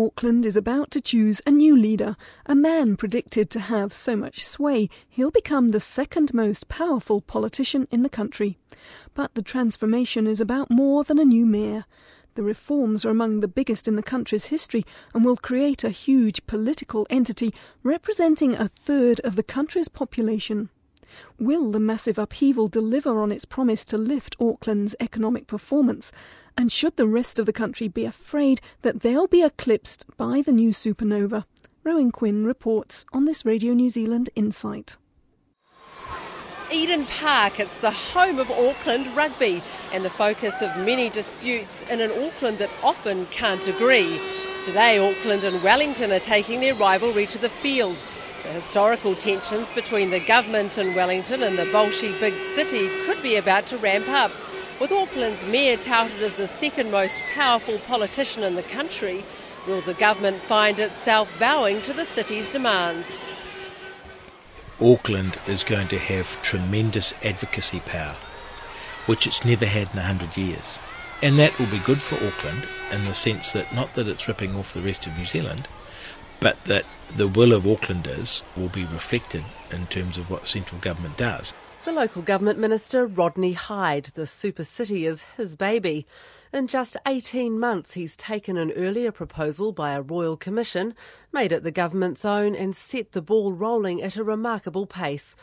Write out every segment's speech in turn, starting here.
Auckland is about to choose a new leader, a man predicted to have so much sway he'll become the second most powerful politician in the country. But the transformation is about more than a new mayor. The reforms are among the biggest in the country's history and will create a huge political entity representing a third of the country's population. Will the massive upheaval deliver on its promise to lift Auckland's economic performance? And should the rest of the country be afraid that they'll be eclipsed by the new supernova? Rowan Quinn reports on this Radio New Zealand Insight. Eden Park, it's the home of Auckland rugby and the focus of many disputes in an Auckland that often can't agree. Today, Auckland and Wellington are taking their rivalry to the field. The historical tensions between the government in Wellington and the Bolshie big city could be about to ramp up. With Auckland's mayor touted as the second most powerful politician in the country, will the government find itself bowing to the city's demands? Auckland is going to have tremendous advocacy power, which it's never had in a hundred years. And that will be good for Auckland in the sense that not that it's ripping off the rest of New Zealand, but that the will of Aucklanders will be reflected in terms of what central government does. The local government minister, Rodney Hide, the super city is his baby. In just 18 months, he's taken an earlier proposal by a royal commission, made it the government's own, and set the ball rolling at a remarkable pace.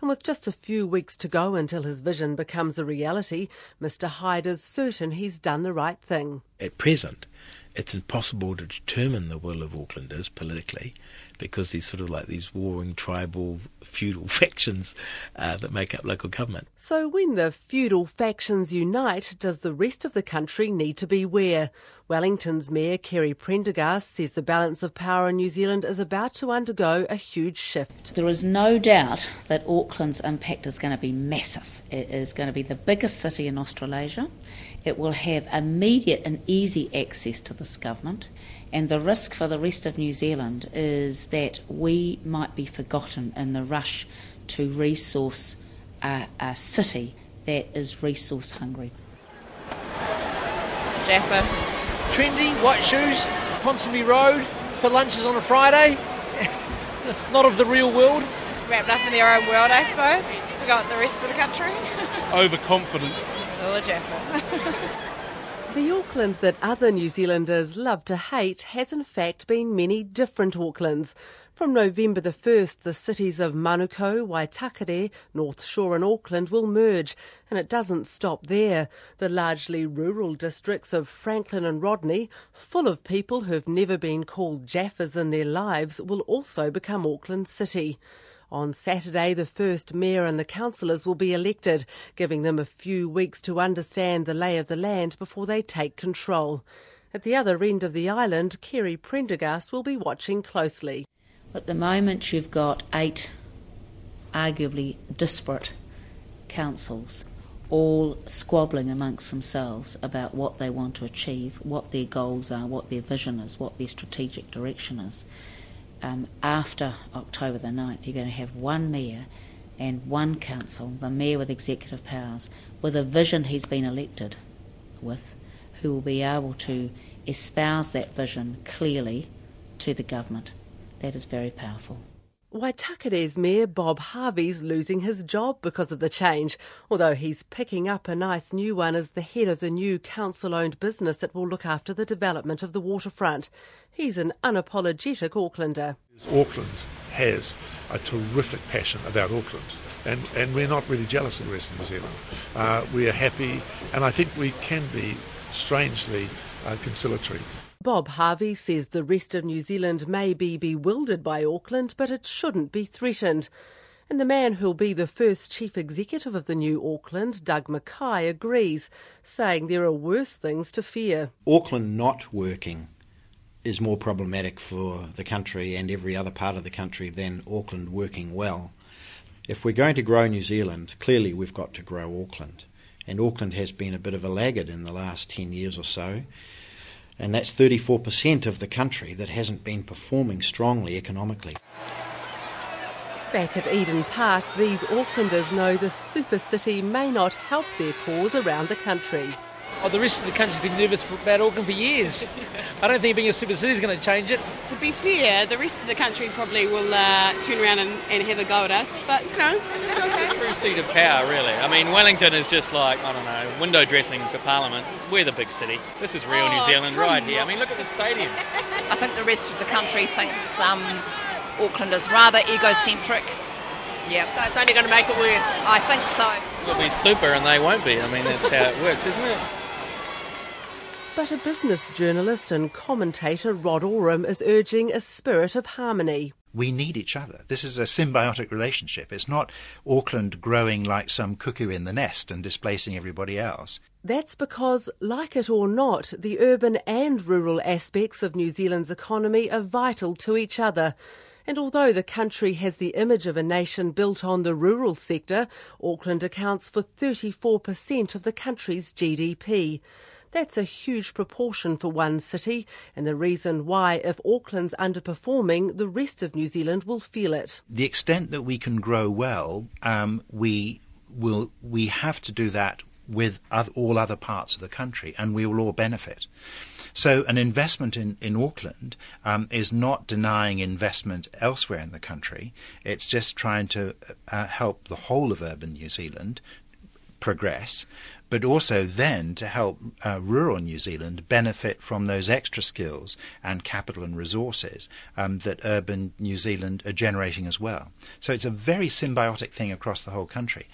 And with just a few weeks to go until his vision becomes a reality, Mr. Hide is certain he's done the right thing. At present, it's impossible to determine the will of Aucklanders politically because there's sort of like these warring tribal feudal factions uh, that make up local government. So, when the feudal factions unite, does the rest of the country need to beware? Wellington's Mayor Kerry Prendergast says the balance of power in New Zealand is about to undergo a huge shift. There is no doubt that Auckland's impact is going to be massive. It is going to be the biggest city in Australasia. It will have immediate and easy access to this government. And the risk for the rest of New Zealand is that we might be forgotten in the rush to resource a, a city that is resource hungry. Jaffa. Trendy, white shoes, Ponsonby Road, for lunches on a Friday. Not of the real world. Wrapped up in their own world, I suppose. Forgot the rest of the country. Overconfident. Still a Jaffa. The Auckland that other New Zealanders love to hate has in fact been many different Aucklands. From November the 1st, the cities of Manukau, Waitakere, North Shore and Auckland will merge, and it doesn't stop there. The largely rural districts of Franklin and Rodney, full of people who've never been called Jaffas in their lives, will also become Auckland City. On Saturday, the first mayor and the councillors will be elected, giving them a few weeks to understand the lay of the land before they take control. At the other end of the island, Kerry Prendergast will be watching closely. At the moment, you've got eight arguably disparate councils, all squabbling amongst themselves about what they want to achieve, what their goals are, what their vision is, what their strategic direction is um, after October the 9th, you're going to have one mayor and one council, the mayor with executive powers, with a vision he's been elected with, who will be able to espouse that vision clearly to the government. That is very powerful. Waitakere's Mayor Bob Harvey's losing his job because of the change, although he's picking up a nice new one as the head of the new council owned business that will look after the development of the waterfront. He's an unapologetic Aucklander. Auckland has a terrific passion about Auckland. And, and we're not really jealous of the rest of New Zealand. Uh, we are happy, and I think we can be strangely uh, conciliatory. Bob Harvey says the rest of New Zealand may be bewildered by Auckland, but it shouldn't be threatened. And the man who'll be the first chief executive of the new Auckland, Doug McKay, agrees, saying there are worse things to fear. Auckland not working is more problematic for the country and every other part of the country than Auckland working well. If we're going to grow New Zealand, clearly we've got to grow Auckland. And Auckland has been a bit of a laggard in the last 10 years or so and that's 34% of the country that hasn't been performing strongly economically. Back at Eden Park, these Aucklanders know the super city may not help their cause around the country. Oh, the rest of the country's been nervous for, about Auckland for years. I don't think being a super city is going to change it. To be fair, the rest of the country probably will uh, turn around and, and, have a go at us, but you know, it's okay. True seat of power, really. I mean, Wellington is just like, I don't know, window dressing for Parliament. We're the big city. This is real oh, New Zealand right here. I mean, look at the stadium. I think the rest of the country thinks um, Auckland is rather egocentric. Yeah, so it's only going to make it worse. I think so. It'll be super and they won't be. I mean, that's how it works, isn't it? But a business journalist and commentator, Rod Oram, is urging a spirit of harmony. We need each other. This is a symbiotic relationship. It's not Auckland growing like some cuckoo in the nest and displacing everybody else. That's because, like it or not, the urban and rural aspects of New Zealand's economy are vital to each other. And although the country has the image of a nation built on the rural sector, Auckland accounts for 34% of the country's GDP. That's a huge proportion for one city, and the reason why, if Auckland's underperforming, the rest of New Zealand will feel it. The extent that we can grow well, um, we will we have to do that with all other parts of the country, and we will all benefit. So, an investment in, in Auckland um, is not denying investment elsewhere in the country. It's just trying to uh, help the whole of urban New Zealand progress but also then to help uh, rural New Zealand benefit from those extra skills and capital and resources um, that urban New Zealand are generating as well. So it's a very symbiotic thing across the whole country.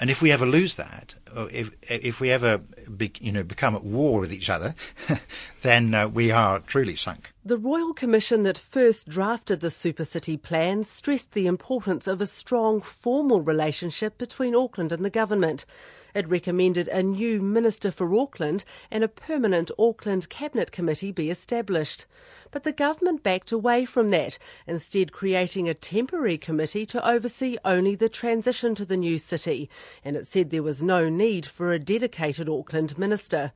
And if we ever lose that, if if we ever be, you know become at war with each other, then uh, we are truly sunk. The Royal Commission that first drafted the Super City plan stressed the importance of a strong formal relationship between Auckland and the government. It recommended a new Minister for Auckland and a permanent Auckland Cabinet Committee be established. But the government backed away from that, instead creating a temporary committee to oversee only the transition to the new city, and it said there was no need for a dedicated Auckland minister.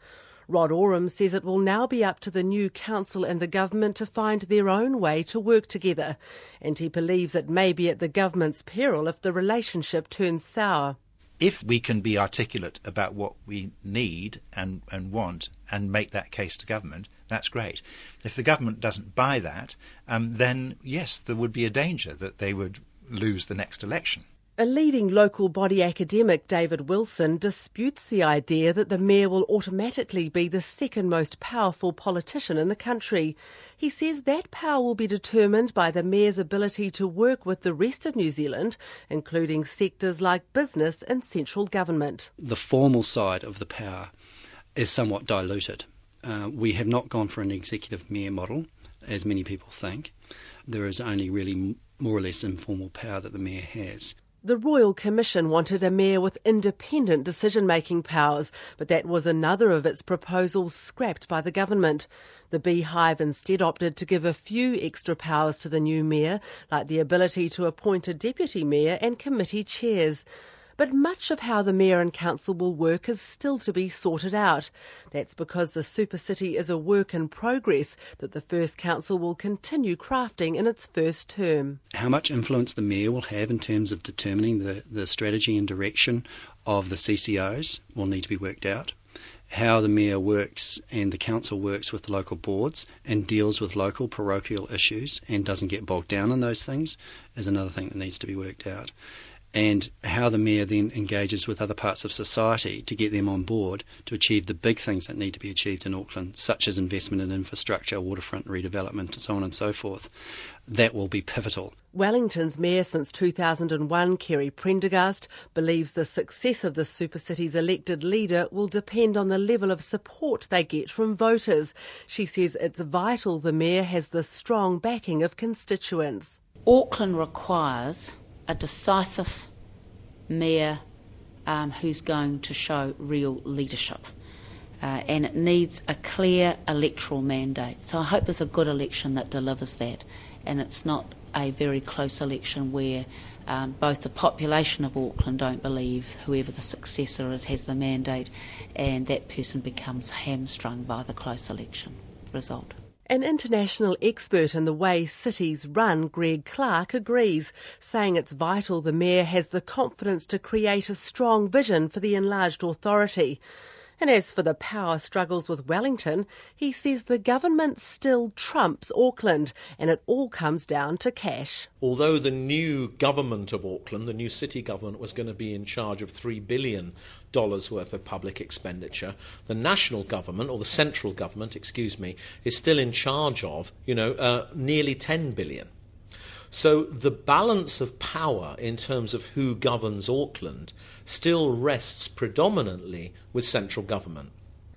Rod Oram says it will now be up to the new council and the government to find their own way to work together, and he believes it may be at the government's peril if the relationship turns sour if we can be articulate about what we need and, and want and make that case to government, that's great. If the government doesn't buy that, um, then yes, there would be a danger that they would lose the next election. A leading local body academic, David Wilson, disputes the idea that the mayor will automatically be the second most powerful politician in the country. He says that power will be determined by the mayor's ability to work with the rest of New Zealand, including sectors like business and central government. The formal side of the power is somewhat diluted. Uh, we have not gone for an executive mayor model, as many people think. There is only really more or less informal power that the mayor has. The Royal Commission wanted a mayor with independent decision making powers, but that was another of its proposals scrapped by the government. The Beehive instead opted to give a few extra powers to the new mayor, like the ability to appoint a deputy mayor and committee chairs. But much of how the Mayor and Council will work is still to be sorted out. That's because the Super City is a work in progress that the First Council will continue crafting in its first term. How much influence the Mayor will have in terms of determining the, the strategy and direction of the CCOs will need to be worked out how the mayor works and the council works with local boards and deals with local parochial issues and doesn't get bogged down in those things is another thing that needs to be worked out and how the mayor then engages with other parts of society to get them on board to achieve the big things that need to be achieved in Auckland, such as investment in infrastructure, waterfront redevelopment, and so on and so forth. That will be pivotal. Wellington's mayor since 2001, Kerry Prendergast, believes the success of the super city's elected leader will depend on the level of support they get from voters. She says it's vital the mayor has the strong backing of constituents. Auckland requires a decisive mayor um, who's going to show real leadership. Uh, and it needs a clear electoral mandate. So I hope there's a good election that delivers that, and it's not a very close election where um, both the population of Auckland don't believe whoever the successor is has the mandate, and that person becomes hamstrung by the close election result. An international expert in the way cities run, Greg Clark, agrees, saying it's vital the Mayor has the confidence to create a strong vision for the enlarged authority. And as for the power struggles with Wellington, he says the government still trumps Auckland and it all comes down to cash. Although the new government of Auckland, the new city government, was going to be in charge of $3 billion worth of public expenditure, the national government, or the central government, excuse me, is still in charge of, you know, uh, nearly 10 billion. So the balance of power in terms of who governs Auckland still rests predominantly with central government.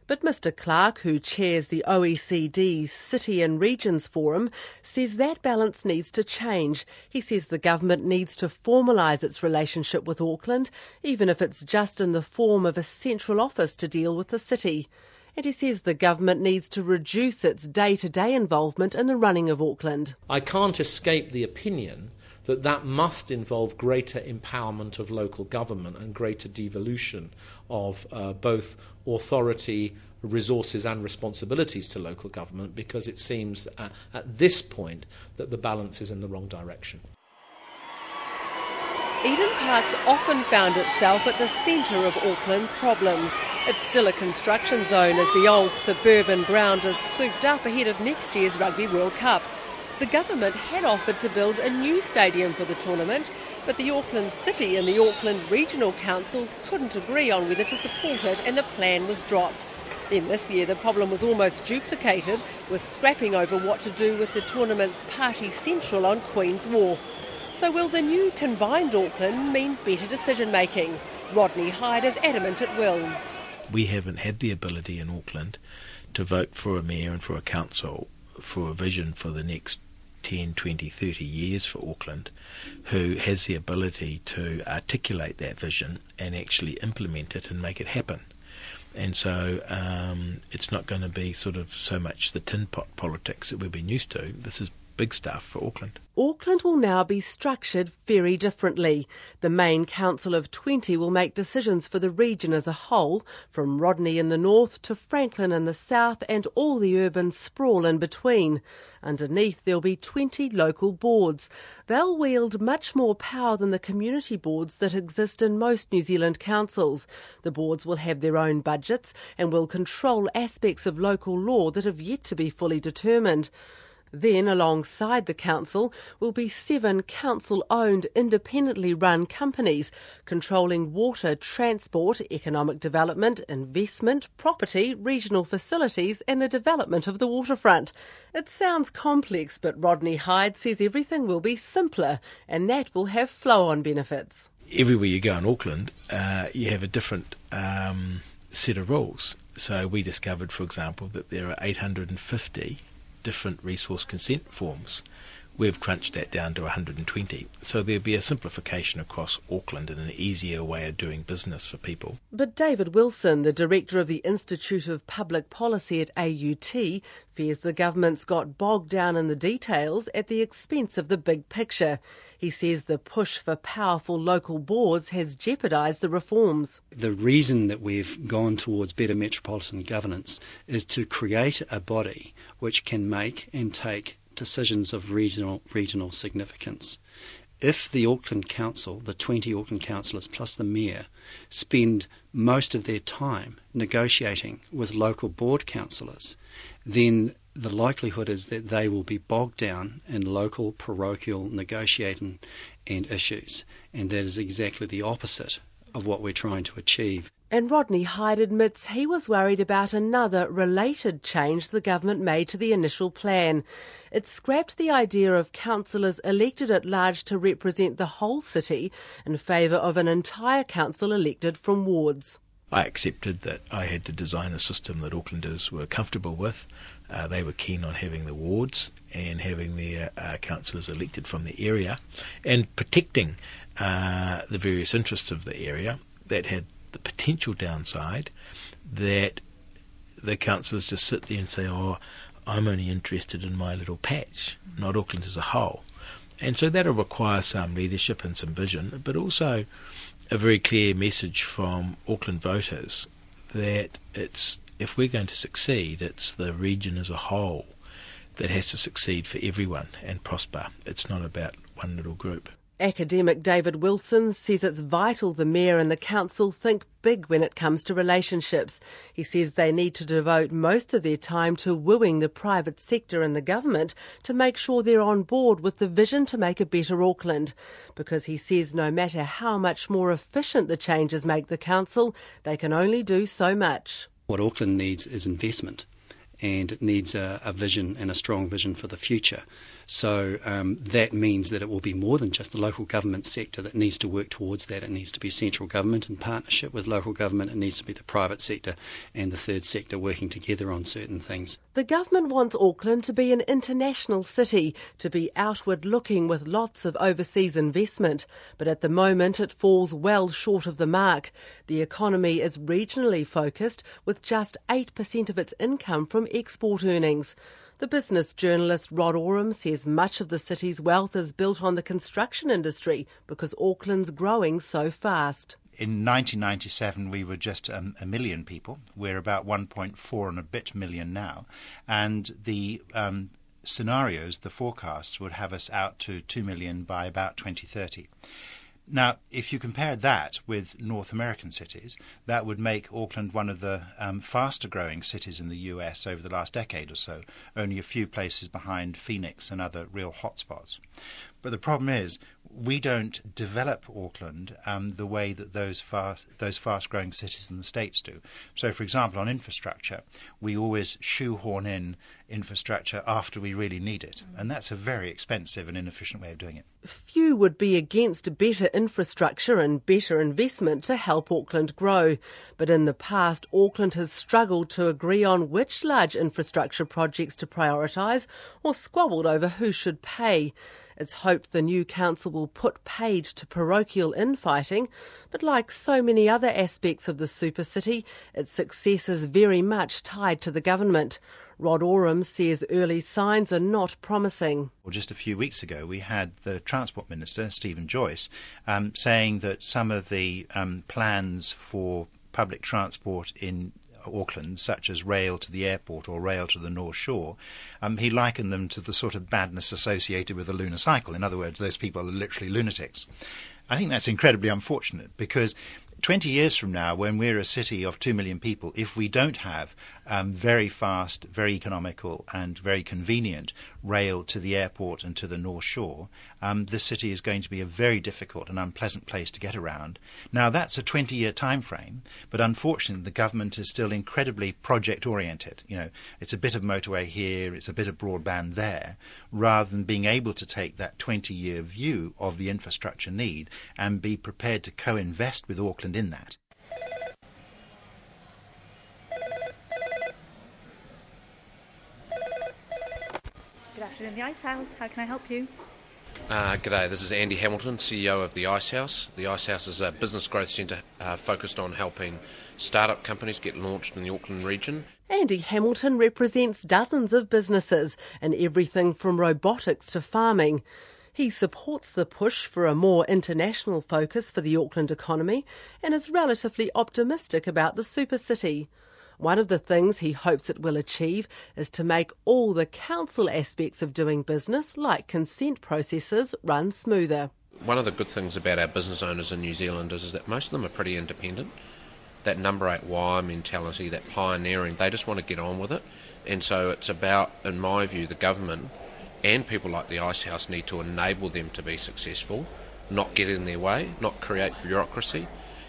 But Mr Clark, who chairs the OECD's City and Regions Forum, says that balance needs to change. He says the government needs to formalise its relationship with Auckland, even if it's just in the form of a central office to deal with the city. And he says the government needs to reduce its day to day involvement in the running of Auckland. I can't escape the opinion that that must involve greater empowerment of local government and greater devolution of uh, both authority, resources, and responsibilities to local government because it seems at, at this point that the balance is in the wrong direction. Eden Park's often found itself at the centre of Auckland's problems. It's still a construction zone as the old suburban ground is souped up ahead of next year's Rugby World Cup. The government had offered to build a new stadium for the tournament, but the Auckland City and the Auckland Regional Councils couldn't agree on whether to support it and the plan was dropped. Then this year the problem was almost duplicated, with scrapping over what to do with the tournament's Party Central on Queen's Wharf. So will the new combined Auckland mean better decision making? Rodney Hide is adamant it will. We haven't had the ability in Auckland to vote for a mayor and for a council for a vision for the next 10, 20, 30 years for Auckland who has the ability to articulate that vision and actually implement it and make it happen. And so um, it's not going to be sort of so much the tin pot politics that we've been used to. This is big stuff for Auckland. Auckland will now be structured very differently. The main council of 20 will make decisions for the region as a whole, from Rodney in the north to Franklin in the south and all the urban sprawl in between. Underneath, there'll be 20 local boards. They'll wield much more power than the community boards that exist in most New Zealand councils. The boards will have their own budgets and will control aspects of local law that have yet to be fully determined. Then, alongside the council, will be seven council owned, independently run companies controlling water, transport, economic development, investment, property, regional facilities, and the development of the waterfront. It sounds complex, but Rodney Hide says everything will be simpler, and that will have flow on benefits. Everywhere you go in Auckland, uh, you have a different um, set of rules. So, we discovered, for example, that there are 850 different resource consent forms. We've crunched that down to 120. So there'll be a simplification across Auckland and an easier way of doing business for people. But David Wilson, the director of the Institute of Public Policy at AUT, fears the government's got bogged down in the details at the expense of the big picture. He says the push for powerful local boards has jeopardised the reforms. The reason that we've gone towards better metropolitan governance is to create a body which can make and take decisions of regional regional significance. If the Auckland Council, the 20 Auckland councillors plus the mayor, spend most of their time negotiating with local board councillors, then the likelihood is that they will be bogged down in local parochial negotiating and issues. And that is exactly the opposite of what we're trying to achieve. And Rodney Hide admits he was worried about another related change the government made to the initial plan. It scrapped the idea of councillors elected at large to represent the whole city in favour of an entire council elected from wards. I accepted that I had to design a system that Aucklanders were comfortable with. Uh, they were keen on having the wards and having their uh, councillors elected from the area and protecting uh, the various interests of the area that had the potential downside that the councillors just sit there and say, oh, I'm only interested in my little patch, not Auckland as a whole. And so that'll require some leadership and some vision, but also a very clear message from Auckland voters that it's if we're going to succeed, it's the region as a whole that has to succeed for everyone and prosper. It's not about one little group. Academic David Wilson says it's vital the Mayor and the Council think big when it comes to relationships. He says they need to devote most of their time to wooing the private sector and the government to make sure they're on board with the vision to make a better Auckland. Because he says no matter how much more efficient the changes make the Council, they can only do so much. What Auckland needs is investment and it needs a, a vision and a strong vision for the future. So um, that means that it will be more than just the local government sector that needs to work towards that. It needs to be central government in partnership with local government. It needs to be the private sector and the third sector working together on certain things. The government wants Auckland to be an international city, to be outward looking with lots of overseas investment. But at the moment, it falls well short of the mark. The economy is regionally focused, with just 8% of its income from export earnings. The business journalist Rod Oram says much of the city's wealth is built on the construction industry because Auckland's growing so fast. In 1997, we were just um, a million people. We're about 1.4 and a bit million now. And the um, scenarios, the forecasts, would have us out to 2 million by about 2030. Now, if you compare that with North American cities, that would make Auckland one of the um, faster growing cities in the US over the last decade or so, only a few places behind Phoenix and other real hotspots. But the problem is, we don't develop Auckland um, the way that those fast those fast growing cities in the states do. So, for example, on infrastructure, we always shoehorn in infrastructure after we really need it, and that's a very expensive and inefficient way of doing it. Few would be against better infrastructure and better investment to help Auckland grow, but in the past, Auckland has struggled to agree on which large infrastructure projects to prioritise, or squabbled over who should pay. It's hoped the new council will put paid to parochial infighting, but like so many other aspects of the super city, its success is very much tied to the government. Rod Oram says early signs are not promising. Well, just a few weeks ago, we had the Transport Minister, Stephen Joyce, um, saying that some of the um, plans for public transport in Auckland, such as rail to the airport or rail to the North Shore, um, he likened them to the sort of badness associated with the lunar cycle. In other words, those people are literally lunatics. I think that's incredibly unfortunate because 20 years from now, when we're a city of 2 million people, if we don't have um, very fast, very economical, and very convenient rail to the airport and to the North Shore, um, this city is going to be a very difficult and unpleasant place to get around. Now, that's a 20 year time frame, but unfortunately, the government is still incredibly project oriented. You know, it's a bit of motorway here, it's a bit of broadband there, rather than being able to take that 20 year view of the infrastructure need and be prepared to co invest with Auckland in that. Good afternoon, the Ice House. How can I help you? Uh, g'day, this is Andy Hamilton, CEO of the Ice House. The Ice House is a business growth centre uh, focused on helping startup companies get launched in the Auckland region. Andy Hamilton represents dozens of businesses in everything from robotics to farming. He supports the push for a more international focus for the Auckland economy and is relatively optimistic about the super city. One of the things he hopes it will achieve is to make all the council aspects of doing business, like consent processes, run smoother. One of the good things about our business owners in New Zealand is, is that most of them are pretty independent. That number eight wire mentality, that pioneering, they just want to get on with it. And so it's about, in my view, the government and people like the Ice House need to enable them to be successful, not get in their way, not create bureaucracy.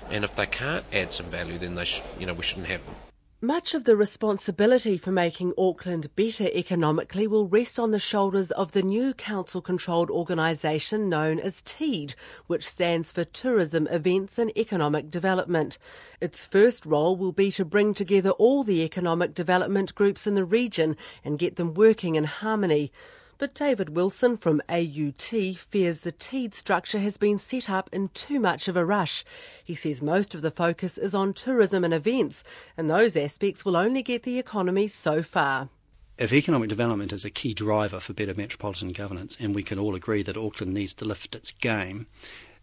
And if they can't add some value, then they sh- you know we shouldn't have them. Much of the responsibility for making Auckland better economically will rest on the shoulders of the new council controlled organisation known as TEED, which stands for Tourism, Events and Economic Development. Its first role will be to bring together all the economic development groups in the region and get them working in harmony. But David Wilson from AUT fears the TEED structure has been set up in too much of a rush. He says most of the focus is on tourism and events, and those aspects will only get the economy so far. If economic development is a key driver for better metropolitan governance, and we can all agree that Auckland needs to lift its game,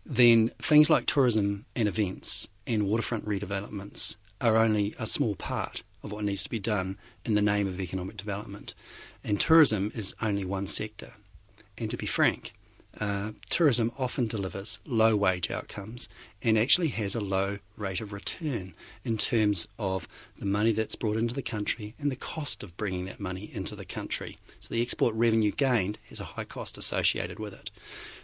then things like tourism and events and waterfront redevelopments are only a small part of what needs to be done in the name of economic development. And tourism is only one sector. And to be frank, uh, tourism often delivers low wage outcomes and actually has a low rate of return in terms of the money that's brought into the country and the cost of bringing that money into the country. So the export revenue gained has a high cost associated with it.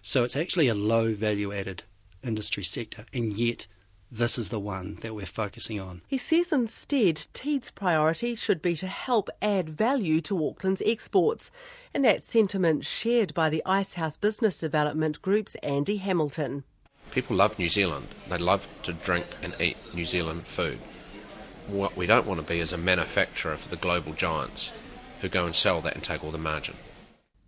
So it's actually a low value added industry sector, and yet this is the one that we're focusing on. He says instead Teed's priority should be to help add value to Auckland's exports, and that sentiment shared by the Icehouse Business Development Group's Andy Hamilton. People love New Zealand. They love to drink and eat New Zealand food. What we don't want to be is a manufacturer for the global giants who go and sell that and take all the margin.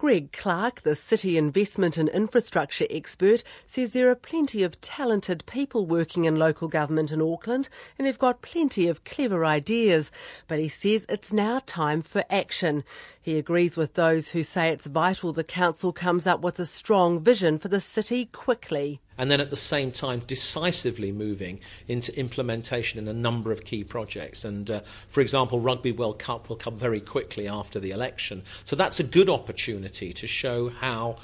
Greg Clark, the city investment and infrastructure expert, says there are plenty of talented people working in local government in Auckland and they've got plenty of clever ideas. But he says it's now time for action. He agrees with those who say it's vital the council comes up with a strong vision for the city quickly and then at the same time decisively moving into implementation in a number of key projects. And uh, for example, Rugby World Cup will come very quickly after the election. So that's a good opportunity to show how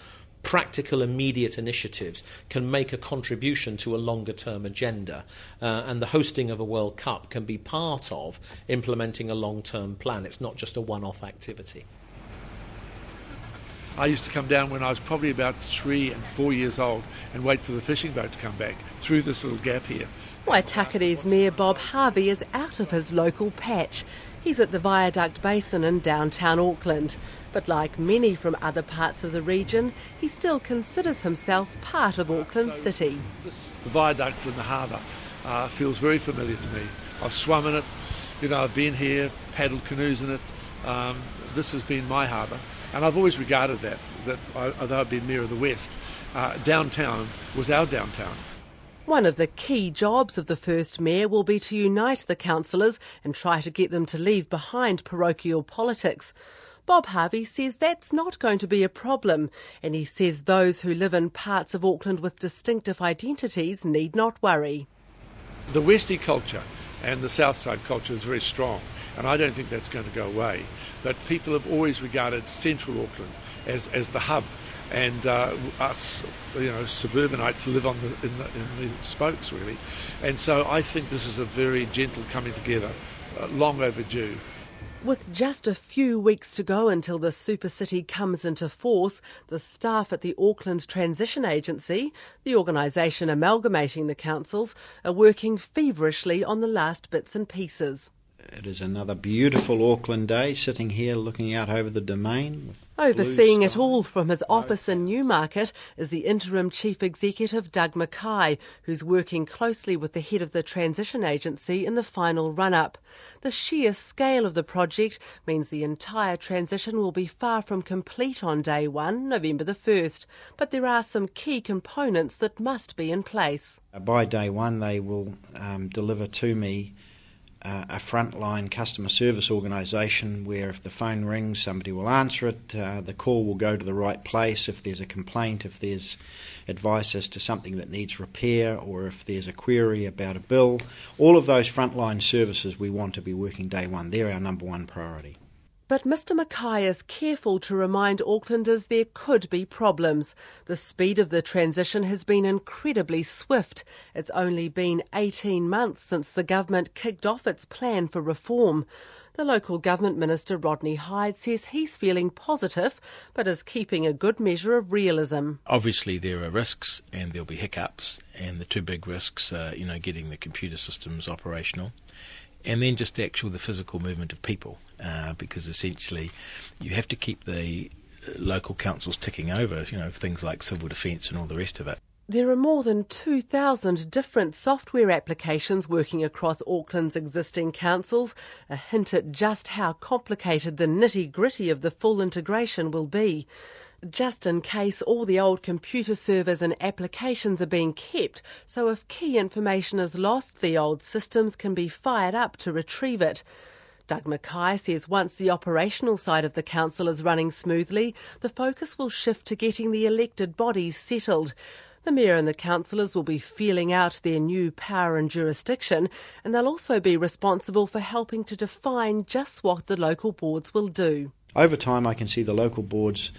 practical, immediate initiatives can make a contribution to a longer term agenda. Uh, and the hosting of a World Cup can be part of implementing a long term plan. It's not just a one off activity. I used to come down when I was probably about three and four years old and wait for the fishing boat to come back through this little gap here. Waitakere's Mayor Bob Harvey is out of his local patch. He's at the Viaduct Basin in downtown Auckland. But like many from other parts of the region, he still considers himself part of Auckland so City. This, the viaduct in the harbour uh, feels very familiar to me. I've swum in it, you know, I've been here, paddled canoes in it. Um, this has been my harbour. And I've always regarded that, that although I've been Mayor of the West, uh, downtown was our downtown. One of the key jobs of the first mayor will be to unite the councillors and try to get them to leave behind parochial politics. Bob Harvey says that's not going to be a problem, and he says those who live in parts of Auckland with distinctive identities need not worry. The Westie culture and the Southside culture is very strong, and I don't think that's going to go away. But people have always regarded central Auckland as, as the hub, and uh, us, you know, suburbanites live on the in, the in, the spokes really, and so I think this is a very gentle coming together, uh, long overdue. With just a few weeks to go until the super city comes into force, the staff at the Auckland Transition Agency, the organisation amalgamating the councils, are working feverishly on the last bits and pieces. It is another beautiful Auckland day, sitting here looking out over the domain. Overseeing it all from his office in Newmarket is the interim chief executive Doug McKay, who's working closely with the head of the transition agency in the final run up. The sheer scale of the project means the entire transition will be far from complete on day one, November the 1st, but there are some key components that must be in place. By day one, they will um, deliver to me uh, a frontline customer service organisation where if the phone rings, somebody will answer it, uh, the call will go to the right place. If there's a complaint, if there's advice as to something that needs repair, or if there's a query about a bill, all of those frontline services we want to be working day one. They're our number one priority. But Mr McKay is careful to remind Aucklanders there could be problems. The speed of the transition has been incredibly swift. It's only been 18 months since the government kicked off its plan for reform. The local government minister Rodney Hide says he's feeling positive, but is keeping a good measure of realism. Obviously, there are risks and there'll be hiccups, and the two big risks are, you know, getting the computer systems operational and then just the actual the physical movement of people, uh, because essentially you have to keep the uh, local councils ticking over, you know, things like civil defence and all the rest of it. There are more than 2,000 different software applications working across Auckland's existing councils, a hint at just how complicated the nitty gritty of the full integration will be just in case all the old computer servers and applications are being kept, so if key information is lost, the old systems can be fired up to retrieve it. Doug McKay says once the operational side of the council is running smoothly, the focus will shift to getting the elected bodies settled. The Mayor and the councillors will be feeling out their new power and jurisdiction, and they'll also be responsible for helping to define just what the local boards will do. Over time, I can see the local boards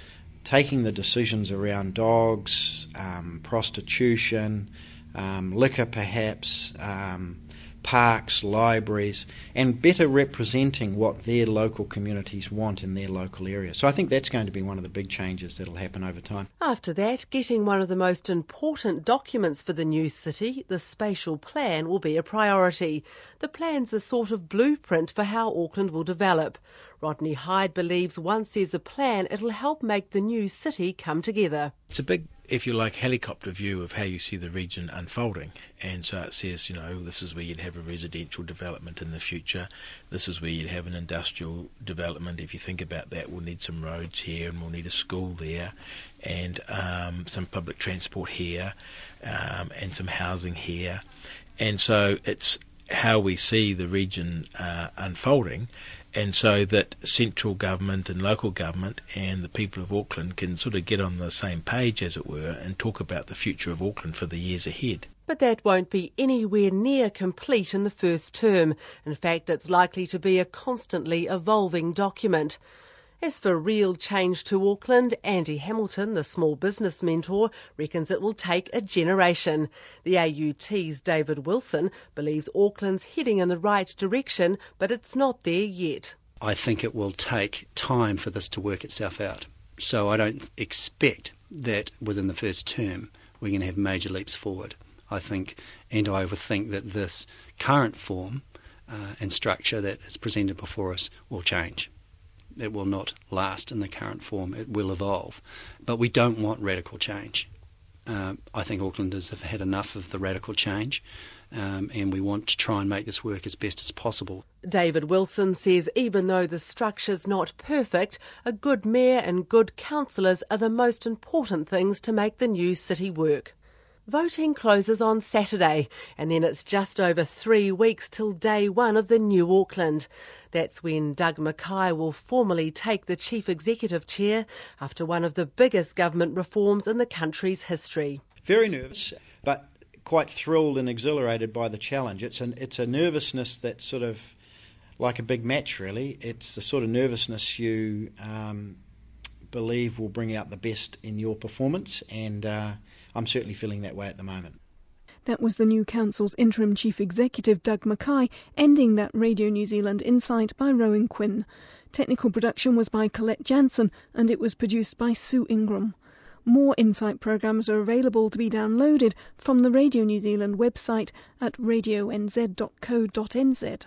taking the decisions around dogs, um, prostitution, um, liquor perhaps, um, parks, libraries, and better representing what their local communities want in their local area. So I think that's going to be one of the big changes that'll happen over time. After that, getting one of the most important documents for the new city, the spatial plan, will be a priority. The plan's a sort of blueprint for how Auckland will develop. Rodney Hide believes once there's a plan, it'll help make the new city come together. It's a big if you like, helicopter view of how you see the region unfolding. And so it says, you know, this is where you'd have a residential development in the future. This is where you'd have an industrial development. If you think about that, we'll need some roads here and we'll need a school there and um, some public transport here um, and some housing here. And so it's how we see the region uh, unfolding and so that central government and local government and the people of Auckland can sort of get on the same page, as it were, and talk about the future of Auckland for the years ahead. But that won't be anywhere near complete in the first term. In fact, it's likely to be a constantly evolving document. As for real change to Auckland, Andy Hamilton, the small business mentor, reckons it will take a generation. The AUT's David Wilson believes Auckland's heading in the right direction, but it's not there yet. I think it will take time for this to work itself out. So I don't expect that within the first term we're going to have major leaps forward. I think, and I would think that this current form uh, and structure that is presented before us will change. It will not last in the current form. It will evolve. But we don't want radical change. Um, I think Aucklanders have had enough of the radical change, um, and we want to try and make this work as best as possible. David Wilson says even though the structure's not perfect, a good mayor and good councillors are the most important things to make the new city work. Voting closes on Saturday, and then it's just over three weeks till day one of the new Auckland. That's when Doug McKay will formally take the Chief Executive Chair after one of the biggest government reforms in the country's history. Very nervous, but quite thrilled and exhilarated by the challenge. It's an it's a nervousness that's sort of like a big match, really. It's the sort of nervousness you um, believe will bring out the best in your performance, and uh, I'm certainly feeling that way at the moment. That was the new council's interim chief executive, Doug McKay, ending that Radio New Zealand Insight by Rowan Quinn. Technical production was by Colette Jansen, and it was produced by Sue Ingram. More Insight programs are available to be downloaded from the Radio New Zealand website at radionz.co.nz.